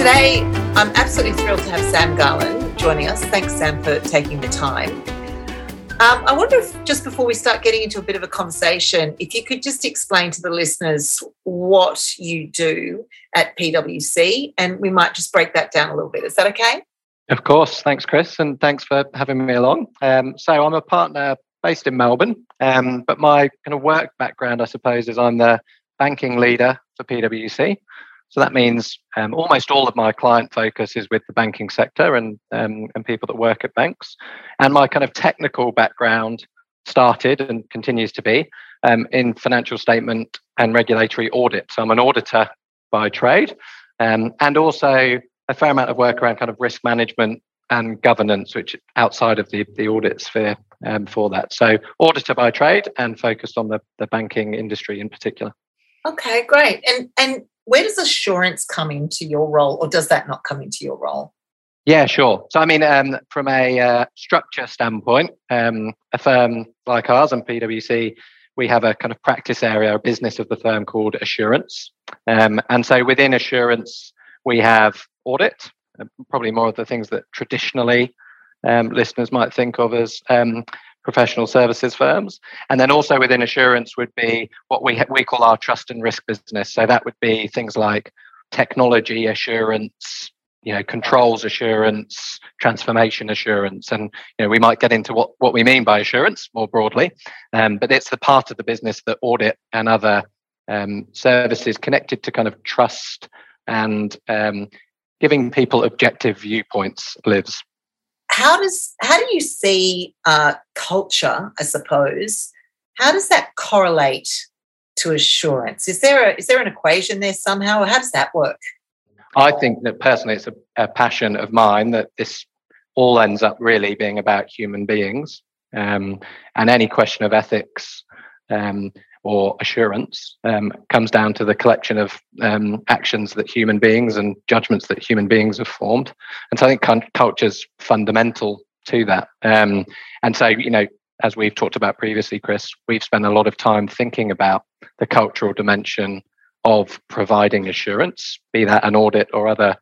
today I'm absolutely thrilled to have Sam Garland joining us. Thanks, Sam, for taking the time. Um, I wonder if just before we start getting into a bit of a conversation, if you could just explain to the listeners what you do at PwC, and we might just break that down a little bit. Is that okay? Of course. Thanks, Chris, and thanks for having me along. Um, so, I'm a partner based in Melbourne, um, but my kind of work background, I suppose, is I'm the banking leader for PwC. So that means um, almost all of my client focus is with the banking sector and um, and people that work at banks. And my kind of technical background started and continues to be um, in financial statement and regulatory audit. So I'm an auditor by trade, um, and also a fair amount of work around kind of risk management and governance, which outside of the, the audit sphere um, for that. So auditor by trade and focused on the, the banking industry in particular. Okay, great. And and where does assurance come into your role, or does that not come into your role? Yeah, sure. So, I mean, um, from a uh, structure standpoint, um, a firm like ours and PwC, we have a kind of practice area, a business of the firm called Assurance. Um, and so within Assurance, we have audit, uh, probably more of the things that traditionally um, listeners might think of as um, professional services firms. And then also within assurance would be what we, we call our trust and risk business. So that would be things like technology assurance, you know, controls assurance, transformation assurance. And, you know, we might get into what, what we mean by assurance more broadly. Um, but it's the part of the business that audit and other um, services connected to kind of trust and um, giving people objective viewpoints lives how does how do you see uh, culture? I suppose how does that correlate to assurance? Is there a, is there an equation there somehow, or how does that work? I think that personally, it's a, a passion of mine that this all ends up really being about human beings, um, and any question of ethics um, or assurance um, comes down to the collection of um, actions that human beings and judgments that human beings have formed. And so I think culture is fundamental to that. Um, and so, you know, as we've talked about previously, Chris, we've spent a lot of time thinking about the cultural dimension of providing assurance, be that an audit or other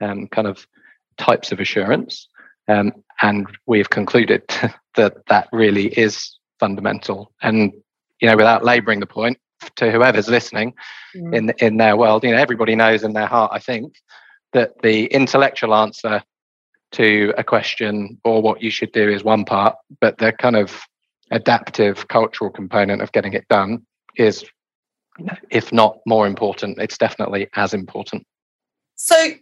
um, kind of types of assurance. Um, and we've concluded that that really is fundamental. And you know, without labouring the point to whoever's listening mm. in in their world, you know, everybody knows in their heart, I think, that the intellectual answer to a question or what you should do is one part, but the kind of adaptive cultural component of getting it done is, if not more important, it's definitely as important. So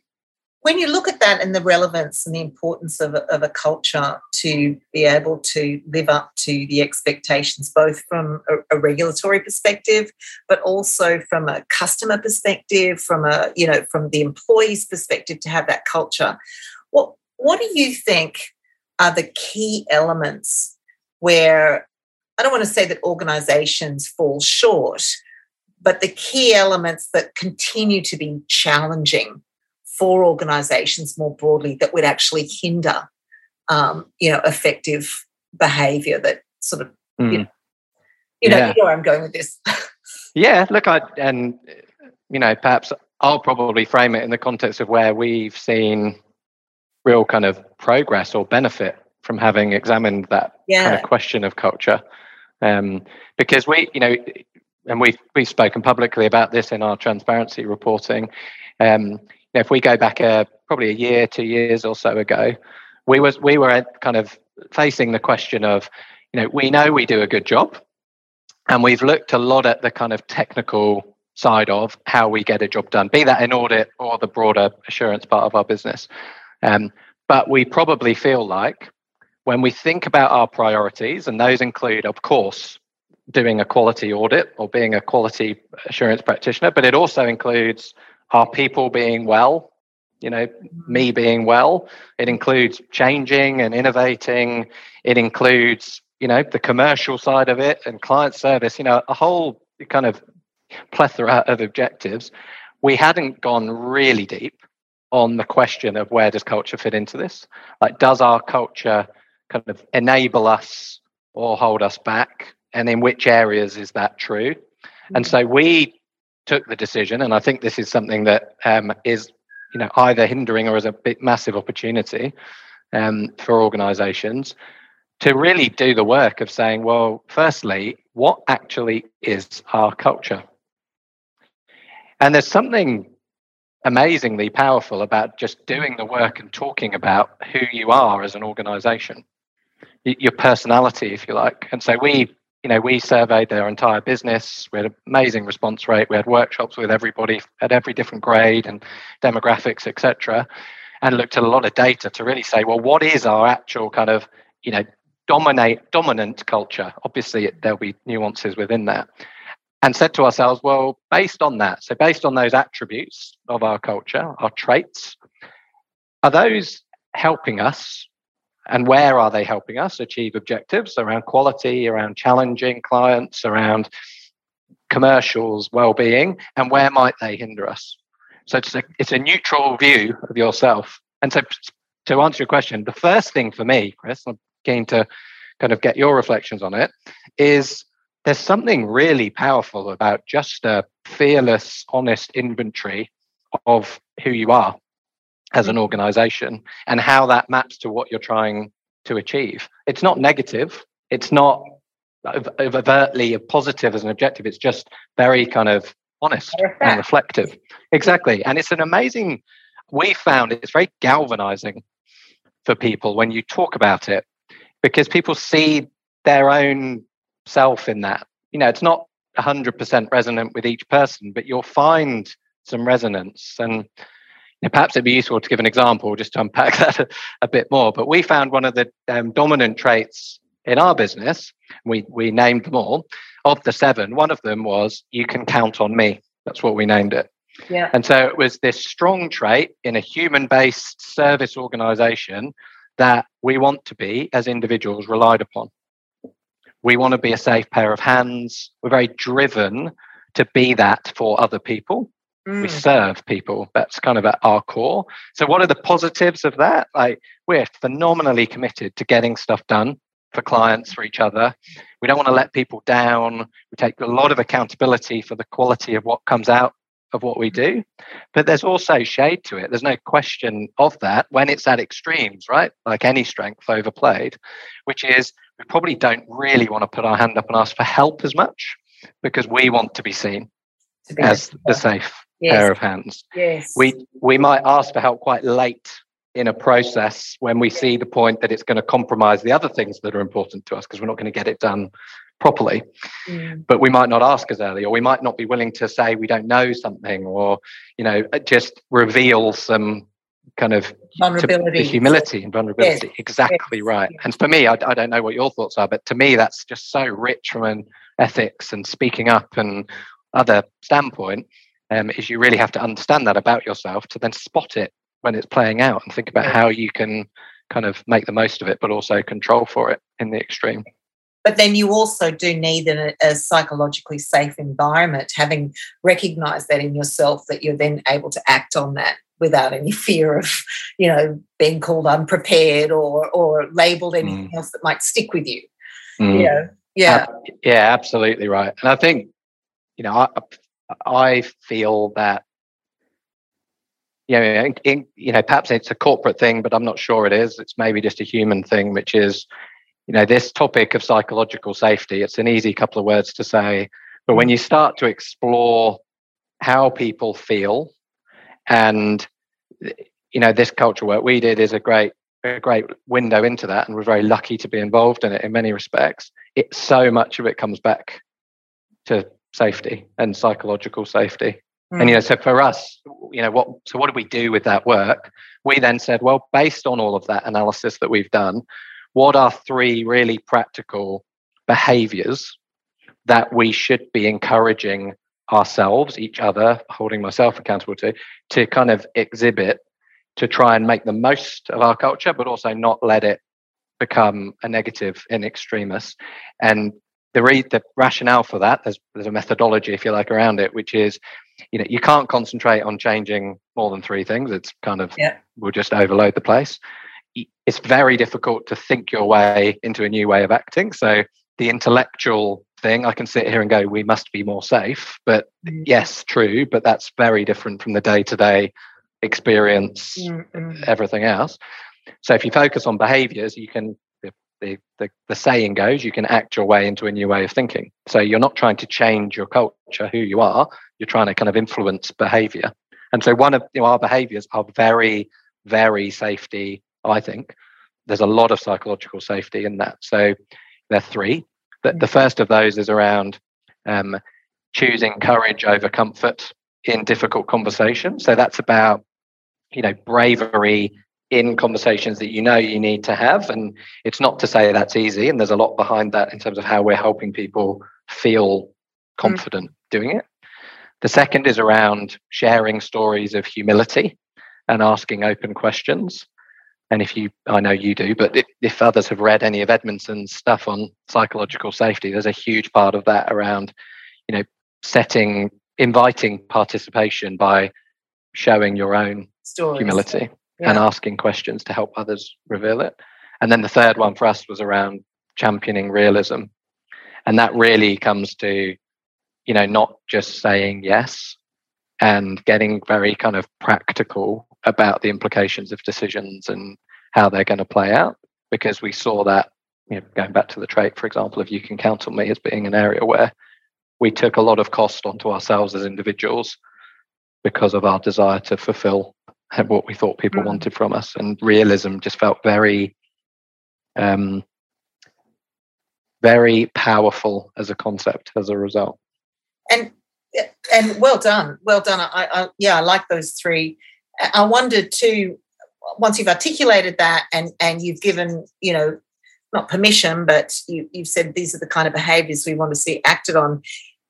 when you look at that and the relevance and the importance of a, of a culture to be able to live up to the expectations, both from a, a, regulatory perspective, but also from a customer perspective, from a you know from the employee's perspective, to have that culture, what what do you think are the key elements where I don't want to say that organizations fall short, but the key elements that continue to be challenging for organisations more broadly that would actually hinder, um, you know, effective behaviour that sort of, mm. you know, you know, yeah. you know where I'm going with this. yeah, look, I and you know, perhaps I'll probably frame it in the context of where we've seen real kind of progress or benefit from having examined that yeah. kind of question of culture. Um, because we, you know, and we've we've spoken publicly about this in our transparency reporting. Um, know, if we go back a, probably a year, two years or so ago, we was we were kind of facing the question of, you know, we know we do a good job, and we've looked a lot at the kind of technical side of how we get a job done, be that in audit or the broader assurance part of our business. Um, but we probably feel like when we think about our priorities, and those include, of course, doing a quality audit or being a quality assurance practitioner, but it also includes are people being well? You know me being well it includes changing and innovating. It includes you know the commercial side of it and client service you know a whole kind of plethora of objectives. We hadn't gone really deep on the question of where does culture fit into this. Like does our culture kind of enable us or hold us back? And in which areas is that true? And mm. so we took the decision, and I think this is something that um, is, you know either hindering or as a massive opportunity um, for organizations to really do the work of saying well firstly what actually is our culture? And there's something amazingly powerful about just doing the work and talking about who you are as an organization your personality if you like. And so we you know we surveyed their entire business. We had an amazing response rate. We had workshops with everybody at every different grade and demographics etc and looked at a lot of data to really say well what is our actual kind of you know dominate dominant culture? Obviously there'll be nuances within that. And said to ourselves, well, based on that, so based on those attributes of our culture, our traits, are those helping us? And where are they helping us achieve objectives around quality, around challenging clients, around commercials, well-being, and where might they hinder us? So it's a, it's a neutral view of yourself. And so to answer your question, the first thing for me, Chris, I'm keen to kind of get your reflections on it, is there's something really powerful about just a fearless, honest inventory of who you are as an organization and how that maps to what you're trying to achieve. It's not negative, it's not overtly positive as an objective, it's just very kind of honest and reflective. Exactly. And it's an amazing, we found it's very galvanizing for people when you talk about it because people see their own self in that. You know, it's not 100% resonant with each person, but you'll find some resonance. And know, perhaps it'd be useful to give an example just to unpack that a, a bit more. But we found one of the um, dominant traits in our business, we, we named them all. Of the seven, one of them was you can count on me. That's what we named it. Yeah. And so it was this strong trait in a human based service organization that we want to be as individuals relied upon. We want to be a safe pair of hands. We're very driven to be that for other people. Mm. We serve people. That's kind of at our core. So, what are the positives of that? Like, we're phenomenally committed to getting stuff done for clients, for each other. We don't want to let people down. We take a lot of accountability for the quality of what comes out of what we do. But there's also shade to it. There's no question of that when it's at extremes, right? Like any strength overplayed, which is we probably don't really want to put our hand up and ask for help as much because we want to be seen to be as the safe yes. pair of hands. Yes. We we might ask for help quite late in a process when we see the point that it's going to compromise the other things that are important to us because we're not going to get it done properly. Mm. But we might not ask as early, or we might not be willing to say we don't know something, or you know, just reveal some kind of vulnerability, humility and vulnerability. Yes. Exactly yes. right. And for me, I, I don't know what your thoughts are, but to me, that's just so rich from an ethics and speaking up and other standpoint. Um, is you really have to understand that about yourself to then spot it when it's playing out and think about how you can kind of make the most of it, but also control for it in the extreme. But then you also do need a, a psychologically safe environment, having recognized that in yourself, that you're then able to act on that without any fear of, you know, being called unprepared or or labeled anything mm. else that might stick with you. Mm. You know? Yeah. Yeah, absolutely right. And I think, you know, I, I feel that you know, in, in, you know, perhaps it's a corporate thing, but I'm not sure it is. It's maybe just a human thing, which is, you know, this topic of psychological safety. It's an easy couple of words to say, but when you start to explore how people feel and you know this culture work we did is a great a great window into that and we're very lucky to be involved in it in many respects it so much of it comes back to safety and psychological safety mm. and you know so for us you know what so what do we do with that work we then said well based on all of that analysis that we've done what are three really practical behaviors that we should be encouraging ourselves, each other, holding myself accountable to, to kind of exhibit to try and make the most of our culture, but also not let it become a negative in extremis. And the re- the rationale for that, there's there's a methodology, if you like, around it, which is, you know, you can't concentrate on changing more than three things. It's kind of yeah. we'll just overload the place. It's very difficult to think your way into a new way of acting. So the intellectual thing. I can sit here and go, we must be more safe. But mm. yes, true. But that's very different from the day to day experience, mm-hmm. everything else. So if you focus on behaviors, you can the, the, the saying goes, you can act your way into a new way of thinking. So you're not trying to change your culture, who you are, you're trying to kind of influence behavior. And so one of you know, our behaviors are very, very safety, I think. There's a lot of psychological safety in that. So there are three. The, the first of those is around um, choosing courage over comfort in difficult conversations. So that's about, you know, bravery in conversations that you know you need to have. And it's not to say that's easy. And there's a lot behind that in terms of how we're helping people feel confident mm. doing it. The second is around sharing stories of humility and asking open questions. And if you, I know you do, but if, if others have read any of Edmondson's stuff on psychological safety, there's a huge part of that around, you know, setting, inviting participation by showing your own Stories. humility yeah. and asking questions to help others reveal it. And then the third one for us was around championing realism. And that really comes to, you know, not just saying yes and getting very kind of practical about the implications of decisions and how they're going to play out. Because we saw that, you know, going back to the trait, for example, of you can count on me as being an area where we took a lot of cost onto ourselves as individuals because of our desire to fulfill what we thought people mm. wanted from us, and realism just felt very, um, very powerful as a concept as a result. And and well done, well done. I, I yeah, I like those three. I wondered too. Once you've articulated that, and and you've given you know not permission, but you, you've said these are the kind of behaviors we want to see acted on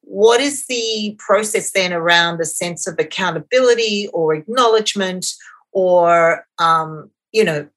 what is the process then around a sense of accountability or acknowledgement or um, you know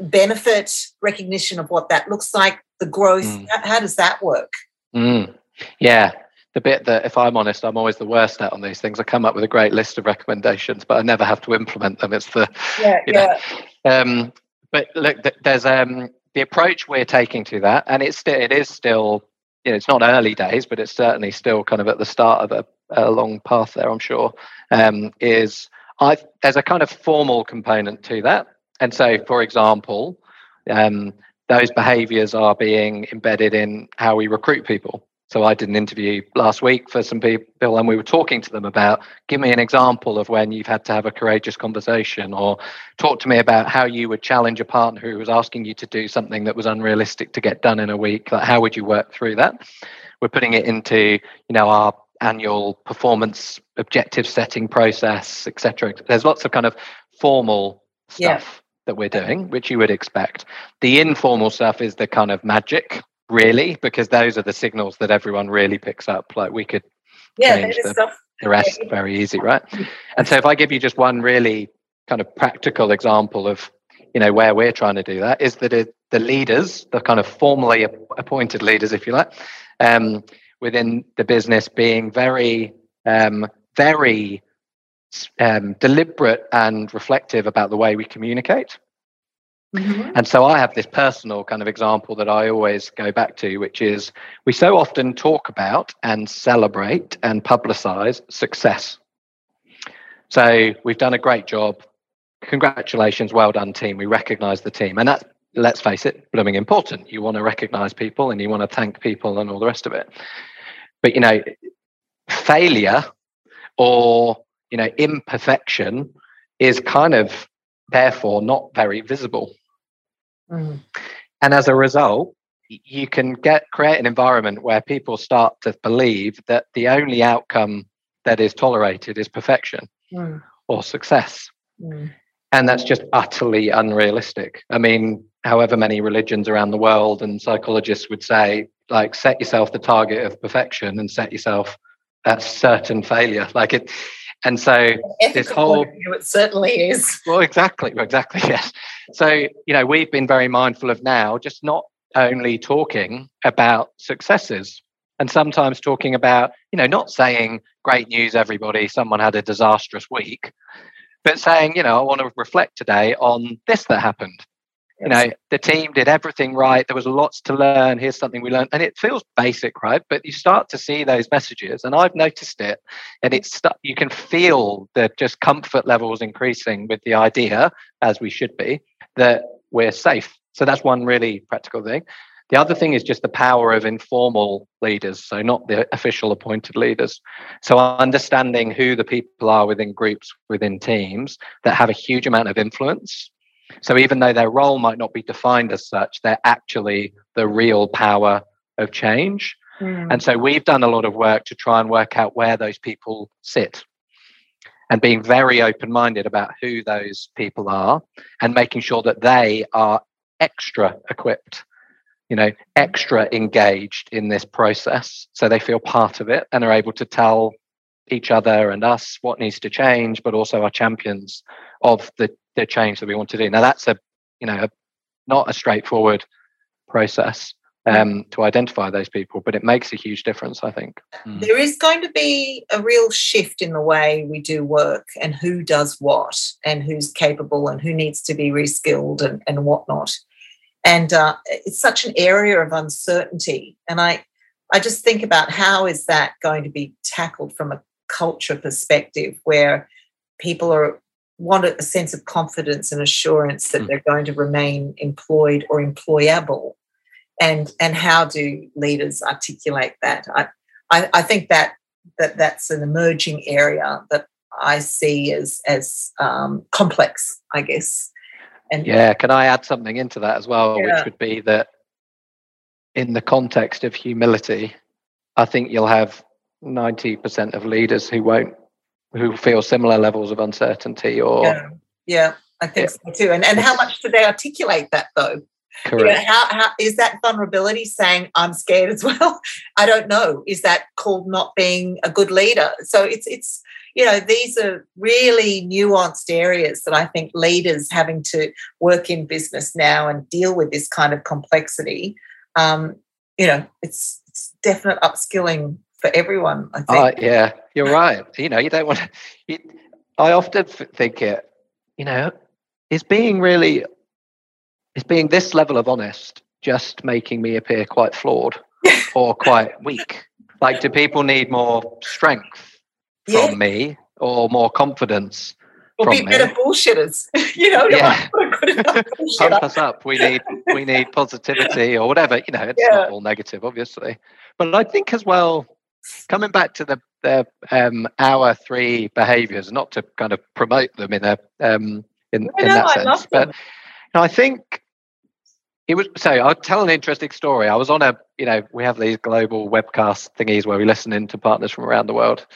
benefit recognition of what that looks like the growth mm. how does that work mm. yeah the bit that if i'm honest i'm always the worst at on these things i come up with a great list of recommendations but i never have to implement them it's the yeah, yeah. um, but look there's um the approach we're taking to that and it's still it is still you know, it's not early days, but it's certainly still kind of at the start of a, a long path there, I'm sure, um, is I, there's a kind of formal component to that. And so, for example, um, those behaviors are being embedded in how we recruit people. So I did an interview last week for some people, and we were talking to them about give me an example of when you've had to have a courageous conversation, or talk to me about how you would challenge a partner who was asking you to do something that was unrealistic to get done in a week. Like how would you work through that? We're putting it into you know our annual performance objective setting process, etc. There's lots of kind of formal stuff. Yeah. That we're doing, which you would expect. The informal stuff is the kind of magic really, because those are the signals that everyone really picks up. Like we could yeah, change the, the rest very easy, right? And so if I give you just one really kind of practical example of you know where we're trying to do that is that it, the leaders, the kind of formally appointed leaders, if you like, um, within the business, being very, um, very um, deliberate and reflective about the way we communicate. Mm-hmm. And so I have this personal kind of example that I always go back to, which is we so often talk about and celebrate and publicize success. So we've done a great job. Congratulations, well done, team. We recognize the team. And that's, let's face it, blooming important. You want to recognize people and you want to thank people and all the rest of it. But, you know, failure or, you know, imperfection is kind of therefore not very visible. Mm. And as a result, you can get create an environment where people start to believe that the only outcome that is tolerated is perfection mm. or success. Mm. And that's just utterly unrealistic. I mean, however many religions around the world and psychologists would say, like, set yourself the target of perfection and set yourself at certain failure. Like it, and so this whole it certainly is. Well, exactly, exactly, yes. So you know, we've been very mindful of now just not only talking about successes and sometimes talking about you know not saying great news everybody someone had a disastrous week but saying you know i want to reflect today on this that happened you know the team did everything right. There was lots to learn. Here's something we learned. And it feels basic right? But you start to see those messages and i've noticed it and it's you can feel the just comfort levels increasing with the idea as we should be that we're safe. So that's one really practical thing. The other thing is just the power of informal leaders, so not the official appointed leaders. So understanding who the people are within groups, within teams that have a huge amount of influence so even though their role might not be defined as such, they're actually the real power of change. Mm. And so we've done a lot of work to try and work out where those people sit and being very open minded about who those people are and making sure that they are extra equipped, you know, extra engaged in this process so they feel part of it and are able to tell each other and us what needs to change, but also our champions of the the change that we want to do. Now that's a you know a, not a straightforward process um, to identify those people, but it makes a huge difference, I think. Mm. There is going to be a real shift in the way we do work and who does what and who's capable and who needs to be reskilled and, and whatnot. And uh, it's such an area of uncertainty. And I, I just think about how is that going to be tackled from a culture perspective where people are want a sense of confidence and assurance that mm. they're going to remain employed or employable and and how do leaders articulate that i i, I think that that that's an emerging area that i see as as um, complex i guess and yeah can i add something into that as well yeah. which would be that in the context of humility i think you'll have 90% of leaders who won't who feel similar levels of uncertainty or yeah, yeah i think yeah. so too. And and how much do they articulate that though? Correct. You know, how, how is that vulnerability saying i'm scared as well i don't know. Is that called not being a good leader? So it's it's you know these are really nuanced areas that i think leaders having to work in business now and deal with this kind of complexity um, you know it's, it's definite upskilling for everyone. I think. Uh, yeah, you're right. You know, you don't want to. I often think it. You know, is being really, is being this level of honest just making me appear quite flawed or quite weak? Like, do people need more strength from yeah. me or more confidence? We'll be better me? bullshitters. you know, yeah. pump us up. We need we need positivity or whatever. You know, it's yeah. not all negative, obviously. But I think as well, coming back to the the um, our three behaviours, not to kind of promote them in a um, in, in that I sense, but you know, I think it was so. I'll tell an interesting story. I was on a you know we have these global webcast thingies where we listen in to partners from around the world,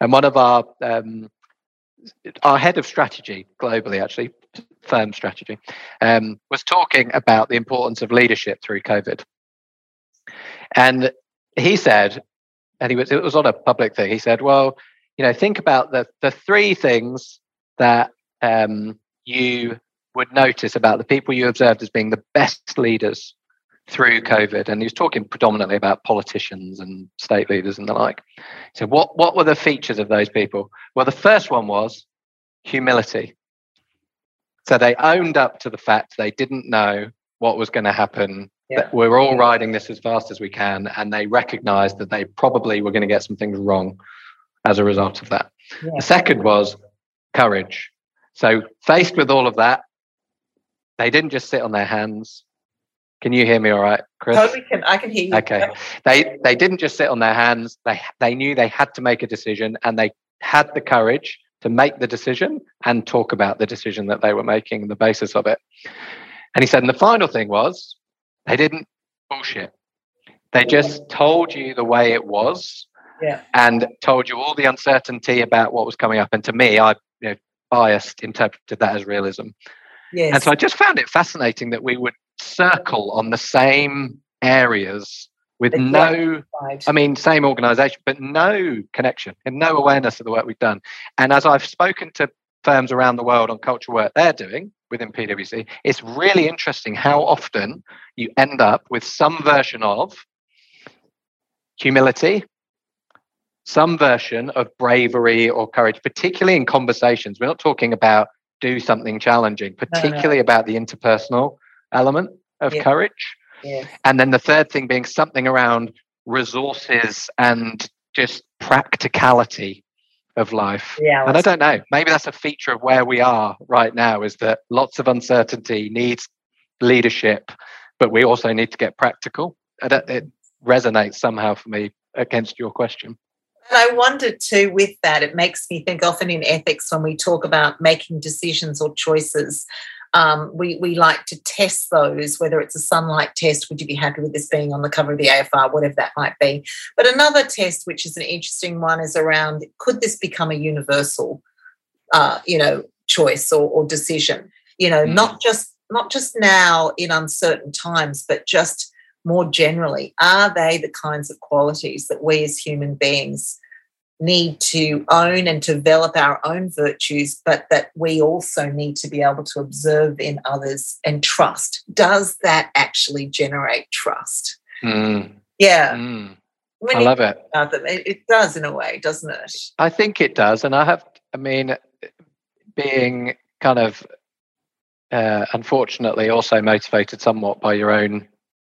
and one of our um, our head of strategy globally, actually firm strategy, um, was talking about the importance of leadership through COVID, and he said and he was it was on a public thing. He said, "Well, you know, think about the the three things that um, you would notice about the people you observed as being the best leaders through COVID." And he was talking predominantly about politicians and state leaders and the like. So, what what were the features of those people? Well, the first one was humility. So they owned up to the fact they didn't know what was going to happen yeah. we're all riding this as fast as we can, and they recognized that they probably were going to get some things wrong as a result of that. Yeah. The second was courage. So, faced with all of that, they didn't just sit on their hands. Can you hear me all right, Chris? Totally can. I can hear you. Okay. They they didn't just sit on their hands. They they knew they had to make a decision and they had the courage to make the decision and talk about the decision that they were making, and the basis of it. And he said, and the final thing was they didn't bullshit. They just told you the way it was yeah. and told you all the uncertainty about what was coming up. And to me, I you know, biased interpreted that as realism. Yes. And so I just found it fascinating that we would circle on the same areas with no, I mean, same organization, but no connection and no awareness of the work we've done. And as I've spoken to firms around the world on cultural work they're doing, within PwC, it's really interesting how often you end up with some version of humility, some version of bravery or courage, particularly in conversations. We're not talking about do something challenging, particularly no, no. about the interpersonal element of yeah. courage. Yeah. And then the third thing being something around resources and just practicality of life. Yeah, and I don't know, maybe that's a feature of where we are right now is that lots of uncertainty needs leadership, but we also need to get practical. It resonates somehow for me against your question. And I wonder too, with that, it makes me think often in ethics when we talk about making decisions or choices, um, we, we like to test those, whether it's a sunlight test, would you be happy with this being on the cover of the AFR, whatever that might be. But another test, which is an interesting one, is around could this become a universal, uh, you know, choice or, or decision? You know, mm. not just not just now in uncertain times, but just more generally, are they the kinds of qualities that we as human beings need to own and develop our own virtues, but that we also need to be able to observe in others and trust? Does that actually generate trust? Mm. Yeah. Mm. I love it. it. It does in a way, doesn't it? I think it does. And I have, I mean, being kind of uh, unfortunately also motivated somewhat by your own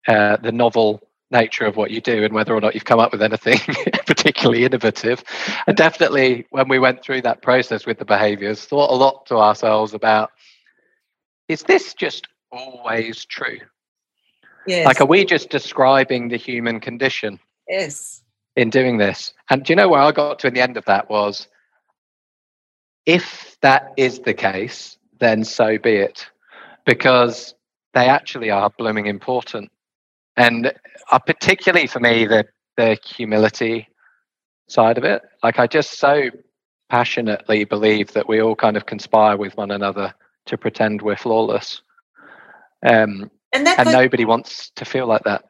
uh, the novel nature of what you do and whether or not you've come up with anything particularly innovative. And definitely, when we went through that process with the behaviors, thought a lot to ourselves about is this just always true? Yes. Like, are we just describing the human condition? Yes. In doing this. And do you know where I got to in the end of that was if that is the case, then so be it. Because they actually are blooming important and uh, particularly for me the the humility side of it like i just so passionately believe that we all kind of conspire with one another to pretend we're flawless um, and, and goes, nobody wants to feel like that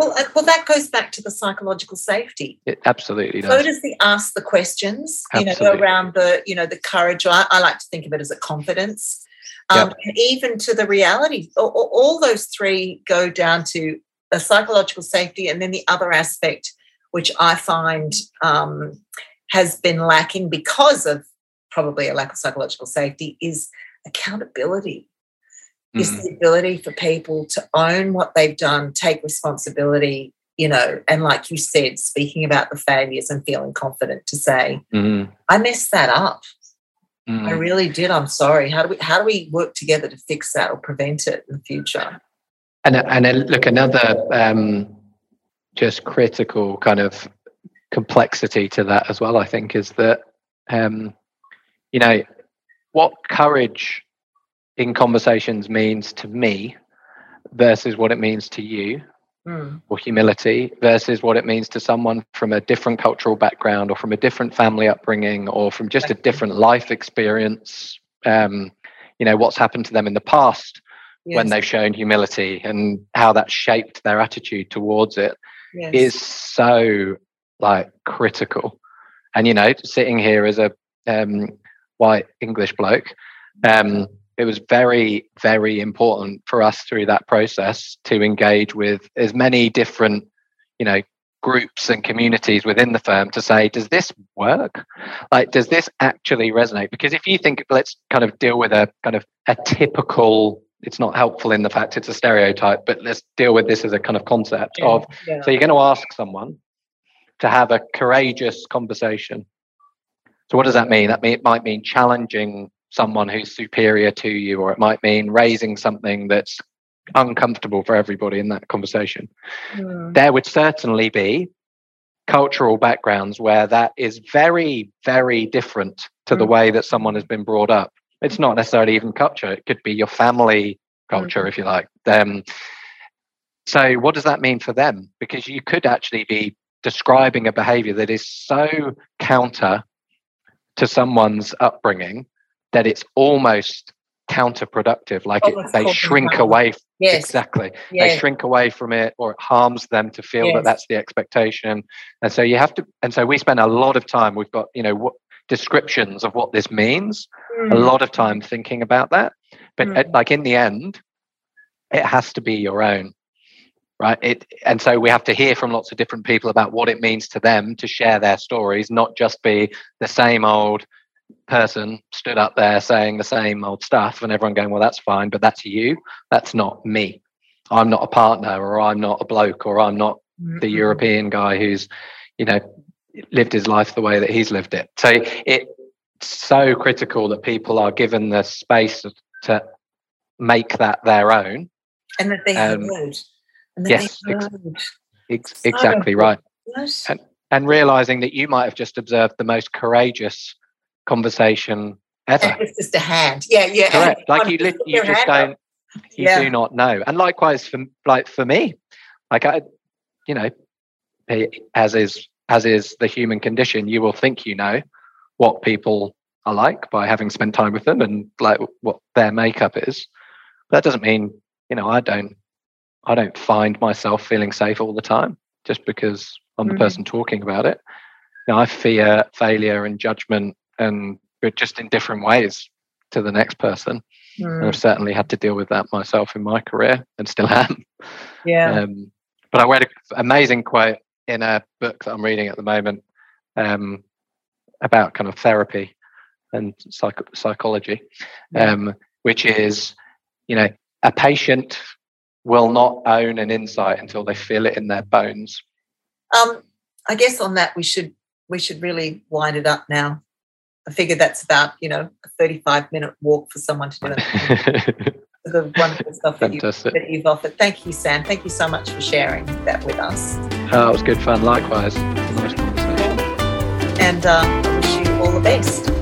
well, uh, well, that goes back to the psychological safety. It absolutely does. So does the ask the questions, absolutely. you know, go around the, you know, the courage. I, I like to think of it as a confidence, um, yep. and even to the reality. All, all, those three go down to a psychological safety, and then the other aspect, which I find um, has been lacking because of probably a lack of psychological safety, is accountability. Mm. Is the ability for people to own what they've done, take responsibility, you know, and like you said, speaking about the failures and feeling confident to say, mm. I messed that up. Mm. I really did. I'm sorry. How do we how do we work together to fix that or prevent it in the future? And and look, another um, just critical kind of complexity to that as well. I think is that um, you know what courage in conversations means to me versus what it means to you mm. or humility versus what it means to someone from a different cultural background or from a different family upbringing or from just a different life experience um, you know what's happened to them in the past yes. when they've shown humility and how that shaped their attitude towards it yes. is so like critical. And you know, sitting here as a um, white English bloke, um, it was very, very important for us through that process to engage with as many different, you know, groups and communities within the firm to say, does this work? Like, does this actually resonate? Because if you think, let's kind of deal with a kind of a typical it's not helpful in the fact it's a stereotype, but let's deal with this as a kind of concept yeah, of yeah. so you're going to ask someone to have a courageous conversation. So what does that mean? That mean, it might mean challenging someone who's superior to you, or it might mean raising something that's uncomfortable for everybody in that conversation. Mm. There would certainly be cultural backgrounds where that is very, very different to mm. the way that someone has been brought up. It's not necessarily even culture. It could be your family culture, mm-hmm. if you like. Um, so, what does that mean for them? Because you could actually be describing a behavior that is so counter to someone's upbringing that it's almost counterproductive like it, they shrink away yes. exactly yes. they shrink away from it or it harms them to feel yes. that that's the expectation and so you have to and so we spend a lot of time we've got you know what descriptions of what this means mm. a lot of time thinking about that but mm. like in the end it has to be your own right it and so we have to hear from lots of different people about what it means to them to share their stories not just be the same old person stood up there saying the same old stuff and everyone going, well, that's fine, but that's you. That's not me. I'm not a partner or I'm not a bloke or I'm not the European guy who's, you know, lived his life the way that he's lived it. So it's so critical that people are given the space to make that their own. And that they um, heard. And that yes, they heard. Ex- ex- exactly right. And, and realizing that you might have just observed the most courageous conversation ever. it's just a hand. Yeah, yeah. Correct. Like you, li- you just don't. You yeah. do not know. And likewise for like for me, like I, you know, as is as is the human condition, you will think you know what people are like by having spent time with them and like what their makeup is. But that doesn't mean you know I don't I don't find myself feeling safe all the time just because I'm the mm-hmm. person talking about it. You know, I fear failure and judgment and but just in different ways to the next person. Mm. And I've certainly had to deal with that myself in my career and still am. Yeah. Um, but I read an amazing quote in a book that I'm reading at the moment um, about kind of therapy and psych- psychology, um, which is, you know, a patient will not own an insight until they feel it in their bones. Um, I guess on that we should we should really wind it up now. I figure that's about you know a 35 minute walk for someone to do it. the wonderful stuff that, you, that you've offered. Thank you, Sam. Thank you so much for sharing that with us. Oh, it was good fun. Likewise, nice conversation. And uh, I wish you all the best.